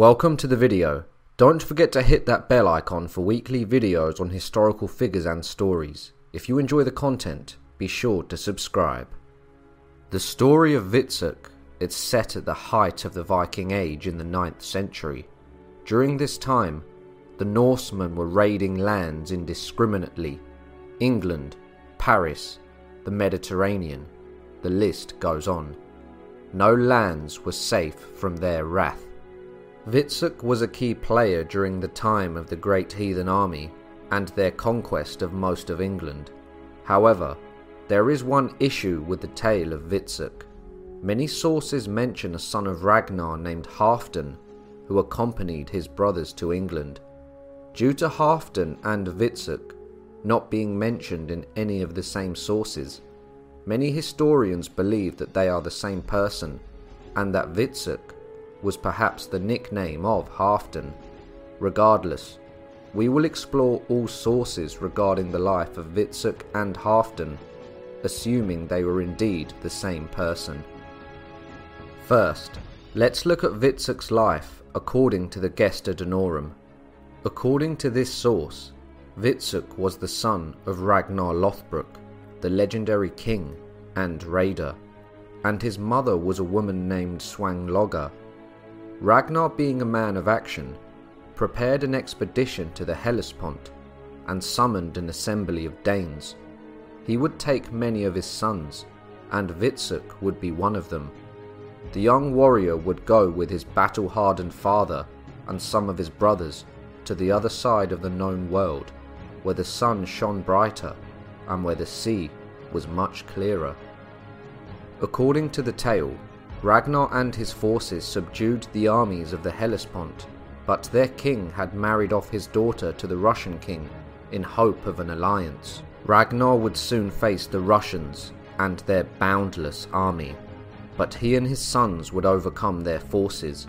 Welcome to the video. Don't forget to hit that bell icon for weekly videos on historical figures and stories. If you enjoy the content, be sure to subscribe. The story of Hvitserk is set at the height of the Viking Age in the 9th century. During this time, the Norsemen were raiding lands indiscriminately England, Paris, the Mediterranean, the list goes on. No lands were safe from their wrath. Hvitserk was a key player during the time of the Great Heathen Army and their conquest of most of England. However, there is one issue with the tale of Hvitserk. Many sources mention a son of Ragnar named Halfdan who accompanied his brothers to England. Due to Halfdan and Hvitserk not being mentioned in any of the same sources, many historians believe that they are the same person and that Hvitserk was perhaps the nickname of Halfdan. Regardless, we will explore all sources regarding the life of Hvitserk and Halfdan, assuming they were indeed the same person. First, let's look at Hvitserk's life according to the Gesta Danorum. According to this source, Hvitserk was the son of Ragnar Lothbrok, the legendary king and raider, and his mother was a woman named Swanglogga. Ragnar, being a man of action, prepared an expedition to the Hellespont and summoned an assembly of Danes. He would take many of his sons, and Hvitserk would be one of them. The young warrior would go with his battle hardened father and some of his brothers to the other side of the known world, where the sun shone brighter and where the sea was much clearer. According to the tale, Ragnar and his forces subdued the armies of the Hellespont, but their king had married off his daughter to the Russian king in hope of an alliance. Ragnar would soon face the Russians and their boundless army, but he and his sons would overcome their forces.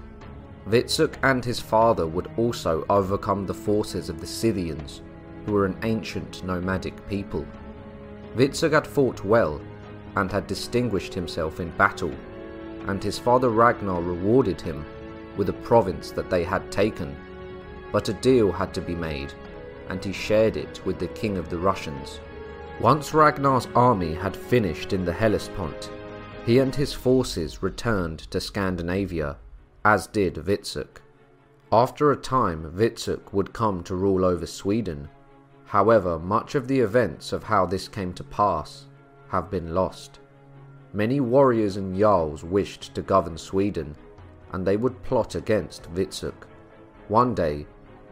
Hvitserk and his father would also overcome the forces of the Scythians, who were an ancient nomadic people. Hvitserk had fought well and had distinguished himself in battle, and his father Ragnar rewarded him with a province that they had taken. But a deal had to be made, and he shared it with the king of the Russians. Once Ragnar's army had finished in the Hellespont, he and his forces returned to Scandinavia, as did Hvitserk. After a time, Hvitserk would come to rule over Sweden. However, much of the events of how this came to pass have been lost. Many warriors and jarls wished to govern Sweden, and they would plot against Hvitserk. One day,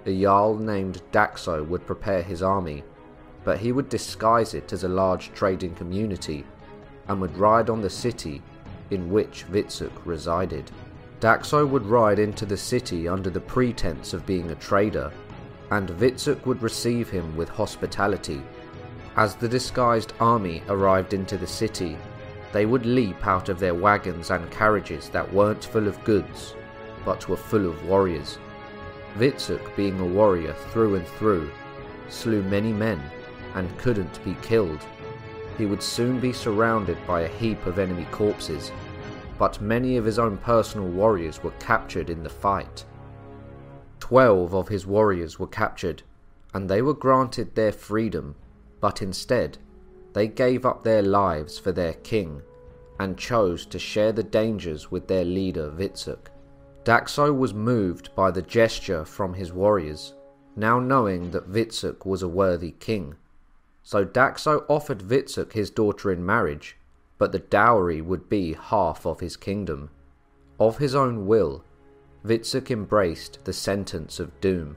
a jarl named Daxo would prepare his army, but he would disguise it as a large trading community and would ride on the city in which Hvitserk resided. Daxo would ride into the city under the pretense of being a trader, and Hvitserk would receive him with hospitality. As the disguised army arrived into the city, they would leap out of their wagons and carriages that weren't full of goods, but were full of warriors. Hvitserk, being a warrior through and through, slew many men and couldn't be killed. He would soon be surrounded by a heap of enemy corpses, but many of his own personal warriors were captured in the fight. Twelve of his warriors were captured, and they were granted their freedom, but instead, they gave up their lives for their king and chose to share the dangers with their leader Hvitserk. Daxo was moved by the gesture from his warriors, now knowing that Hvitserk was a worthy king. So Daxo offered Hvitserk his daughter in marriage, but the dowry would be half of his kingdom. Of his own will, Hvitserk embraced the sentence of doom.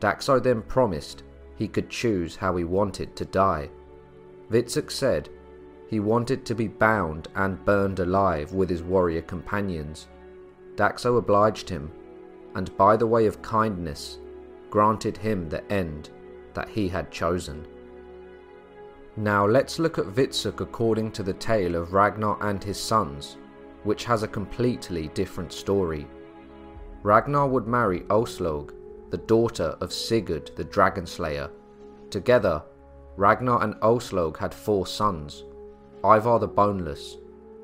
Daxo then promised he could choose how he wanted to die. Hvitserk said he wanted to be bound and burned alive with his warrior companions. Daxo obliged him, and by the way of kindness, granted him the end that he had chosen. Now let's look at Hvitserk according to the tale of Ragnar and his sons, which has a completely different story. Ragnar would marry Aslaug, the daughter of Sigurd the Dragon Slayer. Together, Ragnar and Aslaug had four sons Ivar the Boneless,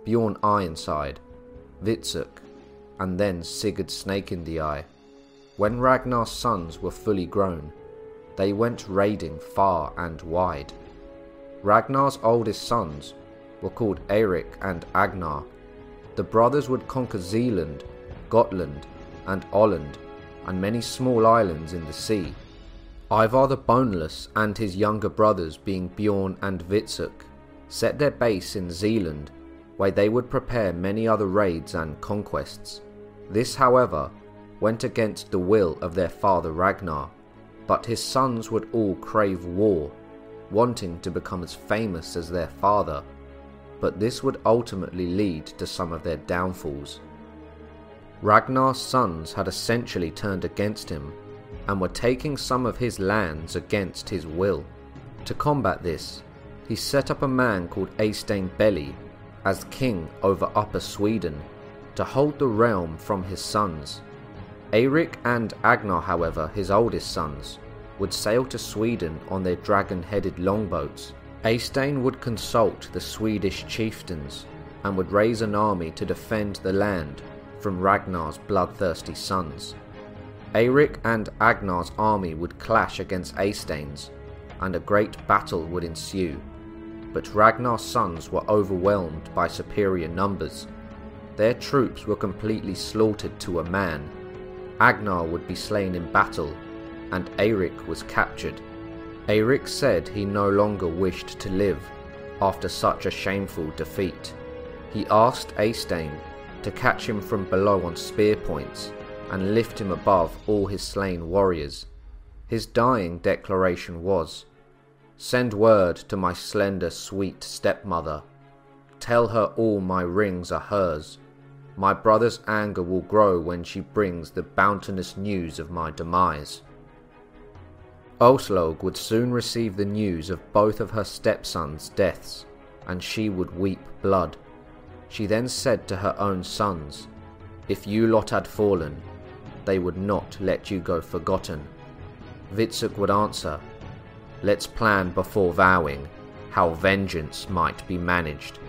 Bjorn Ironside, Hvitserk, and then Sigurd Snake in the Eye. When Ragnar's sons were fully grown, they went raiding far and wide. Ragnar's oldest sons were called Eirik and Agnar. The brothers would conquer Zealand, Gotland, and Åland, and many small islands in the sea. Ivar the Boneless and his younger brothers, being Bjorn and Hvitserk, set their base in Zealand, where they would prepare many other raids and conquests. This, however, went against the will of their father Ragnar, but his sons would all crave war, wanting to become as famous as their father, but this would ultimately lead to some of their downfalls. Ragnar's sons had essentially turned against him and were taking some of his lands against his will. To combat this, he set up a man called Eystein Belli as king over Upper Sweden to hold the realm from his sons. Eirik and Agnar, however, his oldest sons, would sail to Sweden on their dragon headed longboats. Eystein would consult the Swedish chieftains and would raise an army to defend the land from Ragnar's bloodthirsty sons. Eirik and Agnar's army would clash against Eystein's, and a great battle would ensue. But Ragnar's sons were overwhelmed by superior numbers. Their troops were completely slaughtered to a man. Agnar would be slain in battle, and Eirik was captured. Eirik said he no longer wished to live after such a shameful defeat. He asked Eystein to catch him from below on spear points and lift him above all his slain warriors. His dying declaration was, Send word to my slender sweet stepmother. Tell her all my rings are hers. My brother's anger will grow when she brings the bounteous news of my demise. Aslaug would soon receive the news of both of her stepsons' deaths, and she would weep blood. She then said to her own sons, If you lot had fallen, they would not let you go forgotten. Hvitserk would answer, Let's plan before vowing how vengeance might be managed.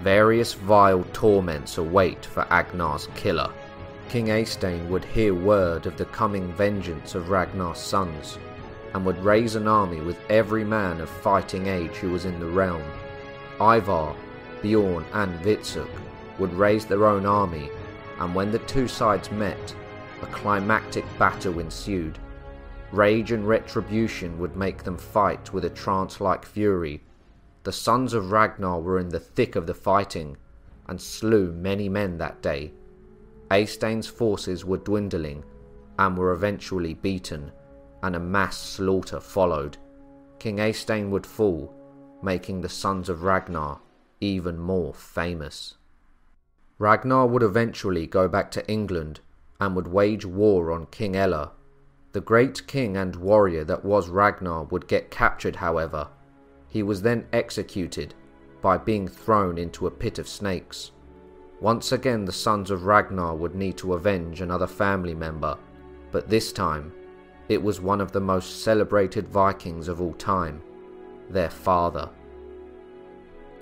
Various vile torments await for Agnar's killer. King Eystein would hear word of the coming vengeance of Ragnar's sons, and would raise an army with every man of fighting age who was in the realm. Ivar, Bjorn, and Hvitserk would raise their own army, and when the two sides met, a climactic battle ensued. Rage and retribution would make them fight with a trance like fury. The sons of Ragnar were in the thick of the fighting and slew many men that day. Eystein's forces were dwindling and were eventually beaten, and a mass slaughter followed. King Eystein would fall, making the sons of Ragnar even more famous. Ragnar would eventually go back to England and would wage war on King Ella. The great king and warrior that was Ragnar would get captured, however. He was then executed by being thrown into a pit of snakes. Once again, the sons of Ragnar would need to avenge another family member, but this time it was one of the most celebrated Vikings of all time, their father.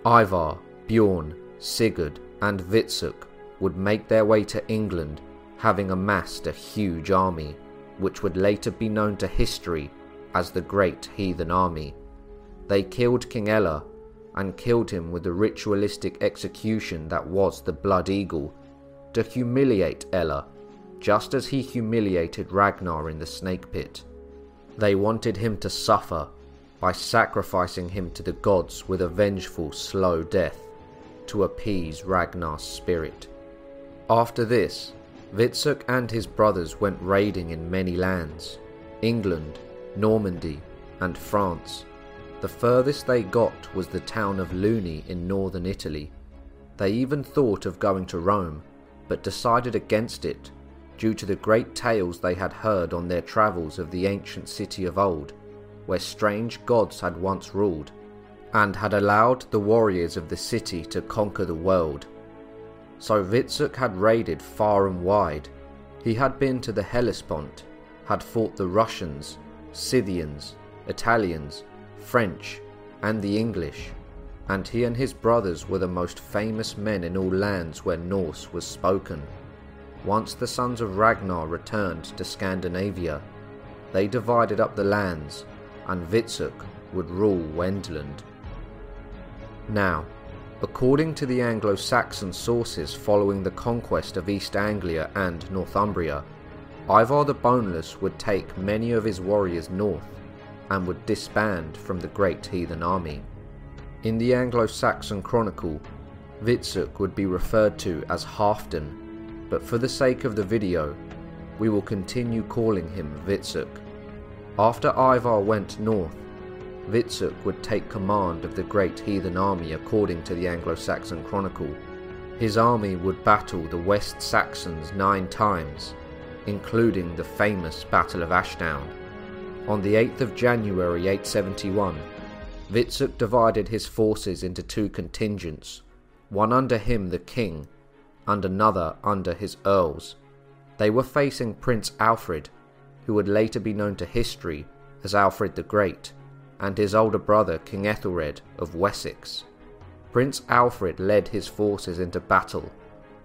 Ivar, Bjorn, Sigurd, and Hvitserk would make their way to England having amassed a huge army, which would later be known to history as the Great Heathen Army. They killed King Ella and killed him with the ritualistic execution that was the Blood Eagle to humiliate Ella, just as he humiliated Ragnar in the snake pit. They wanted him to suffer by sacrificing him to the gods with a vengeful, slow death to appease Ragnar's spirit. After this, Hvitserk and his brothers went raiding in many lands England, Normandy, and France. The furthest they got was the town of Luni in northern Italy. They even thought of going to Rome, but decided against it due to the great tales they had heard on their travels of the ancient city of old, where strange gods had once ruled, and had allowed the warriors of the city to conquer the world so Hvitserk had raided far and wide. He had been to the Hellespont, had fought the Russians, Scythians, Italians, French, and the English, and he and his brothers were the most famous men in all lands where Norse was spoken. once the sons of Ragnar returned to Scandinavia, they divided up the lands and Hvitserk would rule Wendland. Now, according to the Anglo-Saxon sources following the conquest of East Anglia and Northumbria, Ivar the Boneless would take many of his warriors north and would disband from the great heathen army. In the Anglo-Saxon Chronicle, Hvitserk would be referred to as Halfdan, but for the sake of the video, we will continue calling him Hvitserk. After Ivar went north, Hvitserk would take command of the great heathen army according to the Anglo-Saxon Chronicle. His army would battle the West Saxons nine times, including the famous Battle of Ashdown. On the 8th of January 871, Hvitserk divided his forces into two contingents, one under him the king, and another under his earls. They were facing Prince Alfred, who would later be known to history as Alfred the Great, and his older brother King Ethelred of Wessex. Prince Alfred led his forces into battle,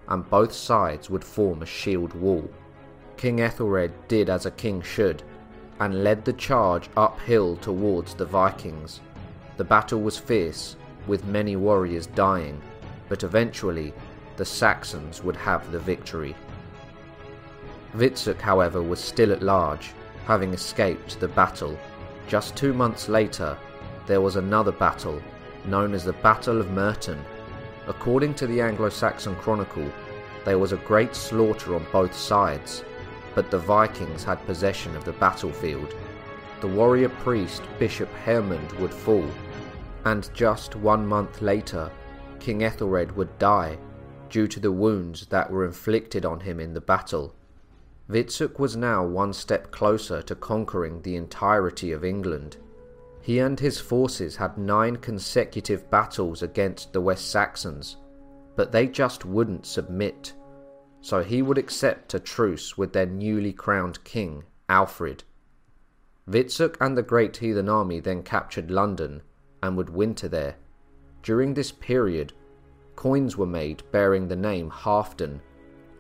and both sides would form a shield wall. King Ethelred did as a king should, and led the charge uphill towards the Vikings. The battle was fierce, with many warriors dying, but eventually the Saxons would have the victory. Hvitserk, however, was still at large, having escaped the battle. Just two months later, there was another battle, known as the Battle of Merton. According to the Anglo-Saxon Chronicle, there was a great slaughter on both sides, but the Vikings had possession of the battlefield. The warrior priest Bishop Hermund would fall, and just one month later, King Ethelred would die due to the wounds that were inflicted on him in the battle. Hvitserk was now one step closer to conquering the entirety of England. He and his forces had nine consecutive battles against the West Saxons, but they just wouldn't submit, so he would accept a truce with their newly crowned king, Alfred. Hvitserk and the great heathen army then captured London and would winter there. During this period, coins were made bearing the name Halfdan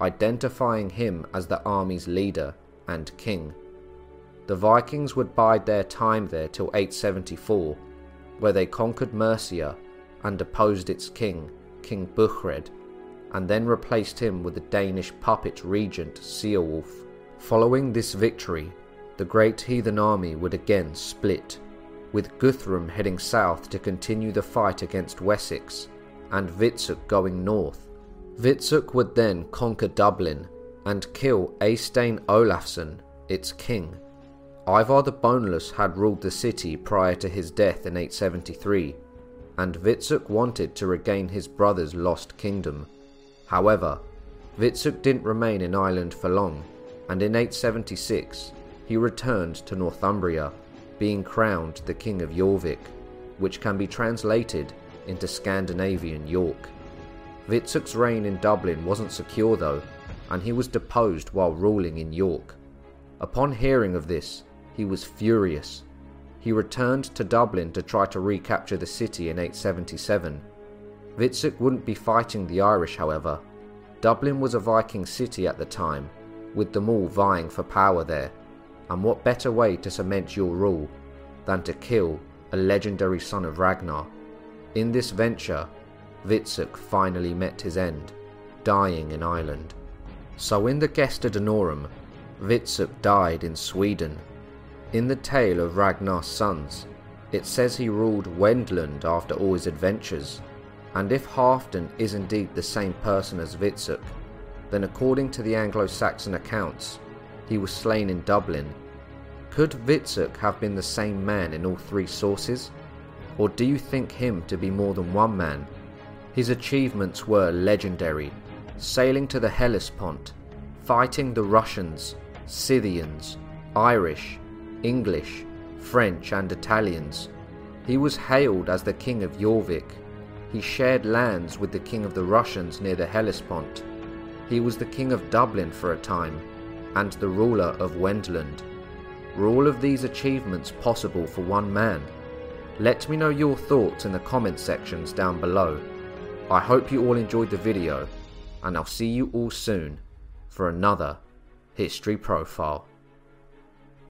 identifying him as the army's leader and king. The Vikings would bide their time there till 874, where they conquered Mercia and deposed its king, King Burgred, and then replaced him with the Danish puppet regent Ceolwulf. Following this victory, the great heathen army would again split, with Guthrum heading south to continue the fight against Wessex, and Hvitserk going north Hvitserk would then conquer Dublin and kill Eystein Olafsson, its king. Ivar the Boneless had ruled the city prior to his death in 873, and Hvitserk wanted to regain his brother's lost kingdom. However, Hvitserk didn't remain in Ireland for long, and in 876 he returned to Northumbria, being crowned the King of Jorvik, which can be translated into Scandinavian York. Hvitserk's reign in Dublin wasn't secure though, and he was deposed while ruling in York. Upon hearing of this, he was furious. He returned to Dublin to try to recapture the city in 877. Hvitserk wouldn't be fighting the Irish, however. Dublin was a Viking city at the time, with them all vying for power there, and what better way to cement your rule than to kill a legendary son of Ragnar? In this venture, Hvitserk finally met his end, dying in Ireland. So in the Gesta Danorum, Hvitserk died in Sweden. In the tale of Ragnar's sons, it says he ruled Wendland after all his adventures, and if Halfdan is indeed the same person as Hvitserk, then according to the Anglo-Saxon accounts, he was slain in Dublin. Could Hvitserk have been the same man in all three sources? Or do you think him to be more than one man his achievements were legendary, sailing to the Hellespont, fighting the Russians, Scythians, Irish, English, French and Italians. He was hailed as the King of Jorvik. He shared lands with the King of the Russians near the Hellespont. He was the King of Dublin for a time, and the ruler of Wendland. Were all of these achievements possible for one man? Let me know your thoughts in the comment sections down below. I hope you all enjoyed the video, and I'll see you all soon for another History Profile.